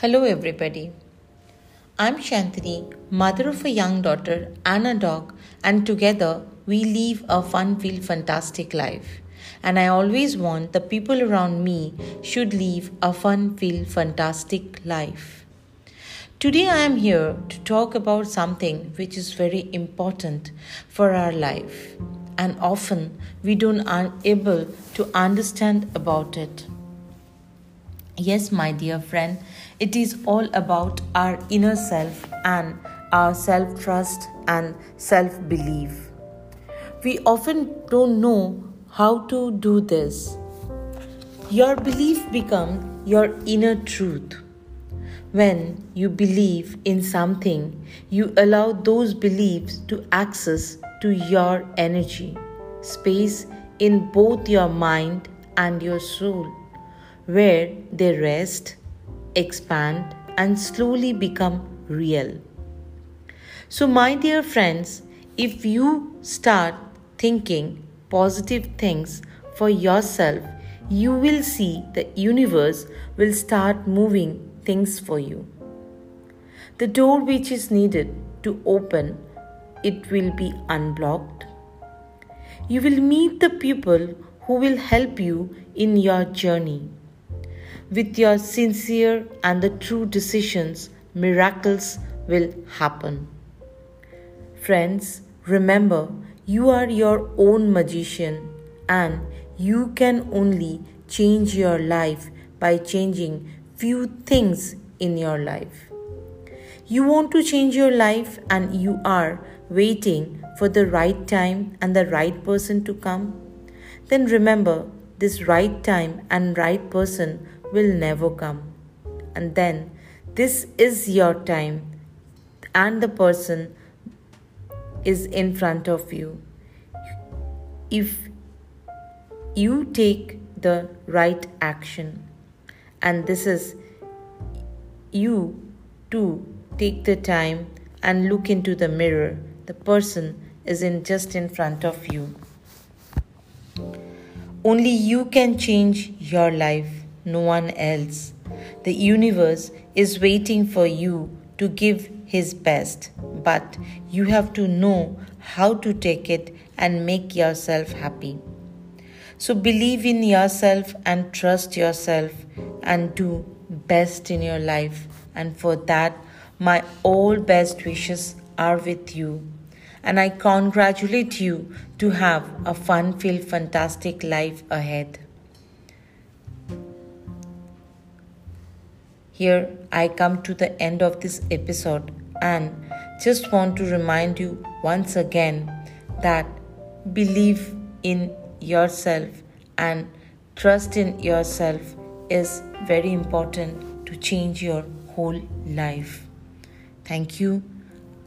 Hello, everybody. I'm Shantini, mother of a young daughter and a dog, and together we live a fun filled, fantastic life. And I always want the people around me should live a fun filled, fantastic life. Today I am here to talk about something which is very important for our life, and often we don't are able to understand about it. Yes, my dear friend, it is all about our inner self and our self trust and self belief. We often don't know how to do this. Your belief becomes your inner truth. When you believe in something, you allow those beliefs to access to your energy, space in both your mind and your soul where they rest, expand, and slowly become real. So, my dear friends, if you start thinking positive things for yourself, you will see the universe will start moving things for you. The door which is needed to open, it will be unblocked. You will meet the people who will help you in your journey with your sincere and the true decisions, miracles will happen. Friends, remember you are your own magician and you can only change your life by changing few things in your life. You want to change your life and you are waiting for the right time and the right person to come? Then remember this right time and right person will never come. And then this is your time, and the person is in front of you. If you take the right action, and this is you to take the time and look into the mirror, the person is in just in front of you. Only you can change your life no one else. The universe is waiting for you to give His best, but you have to know how to take it and make yourself happy. So believe in yourself and trust yourself and do best in your life. And for that, my all best wishes are with you. And I congratulate you to have a fun filled, fantastic life ahead. Here I come to the end of this episode and just want to remind you once again that believe in yourself and trust in yourself is very important to change your whole life. Thank you.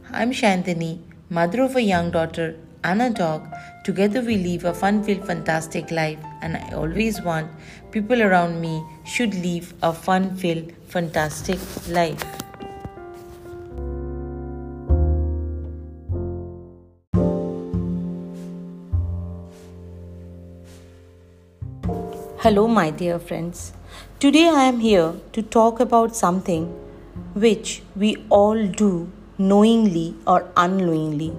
I'm Shantini, mother of a young daughter and a dog. Together we live a fun filled, fantastic life, and I always want people around me should live a fun filled, fantastic life. Hello, my dear friends. Today I am here to talk about something which we all do knowingly or unknowingly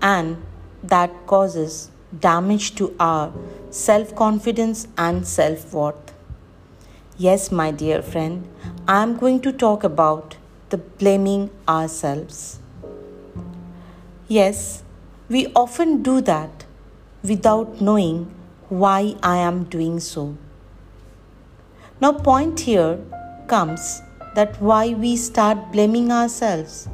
and that causes damage to our self confidence and self worth. Yes, my dear friend, I am going to talk about the blaming ourselves. Yes, we often do that without knowing why I am doing so. Now, point here comes that why we start blaming ourselves.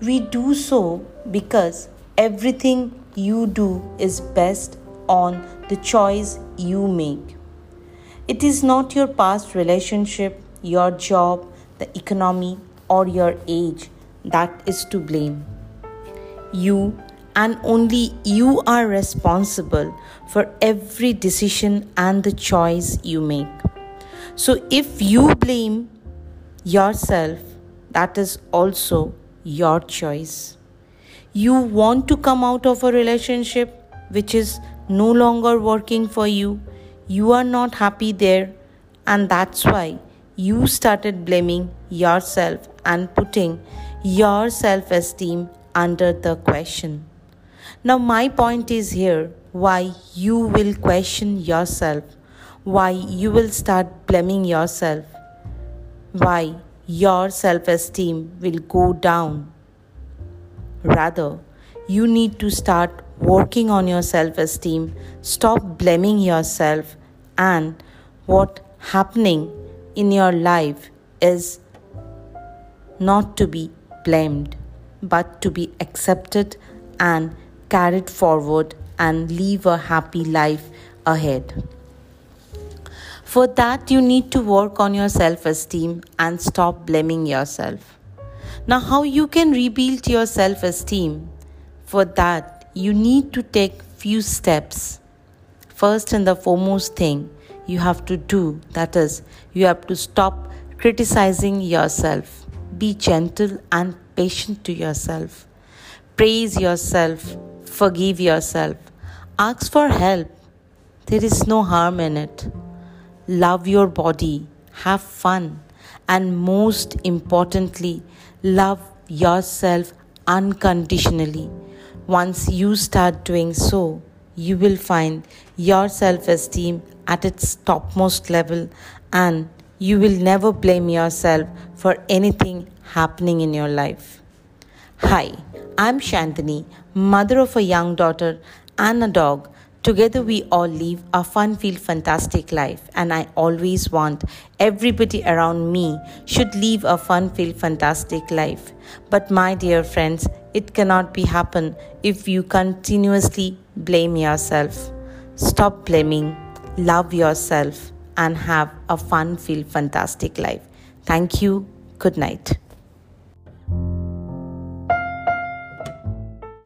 We do so because Everything you do is best on the choice you make. It is not your past relationship, your job, the economy, or your age that is to blame. You and only you are responsible for every decision and the choice you make. So if you blame yourself, that is also your choice you want to come out of a relationship which is no longer working for you, you are not happy there, and that's why you started blaming yourself and putting your self esteem under the question. Now, my point is here why you will question yourself, why you will start blaming yourself, why your self esteem will go down. Rather, you need to start working on your self esteem, stop blaming yourself, and what happening in your life is not to be blamed, but to be accepted and carried forward and live a happy life ahead. For that, you need to work on your self esteem and stop blaming yourself. Now, how you can rebuild your self esteem? For that, you need to take few steps. First and the foremost thing you have to do that is, you have to stop criticizing yourself. Be gentle and patient to yourself. Praise yourself. Forgive yourself. Ask for help. There is no harm in it. Love your body. Have fun. And most importantly, love yourself unconditionally. Once you start doing so, you will find your self esteem at its topmost level and you will never blame yourself for anything happening in your life. Hi, I'm Shantini, mother of a young daughter and a dog. Together, we all live a fun filled, fantastic life, and I always want everybody around me should live a fun filled, fantastic life. But, my dear friends, it cannot be happen if you continuously blame yourself. Stop blaming love yourself, and have a fun filled, fantastic life. Thank you. Good night.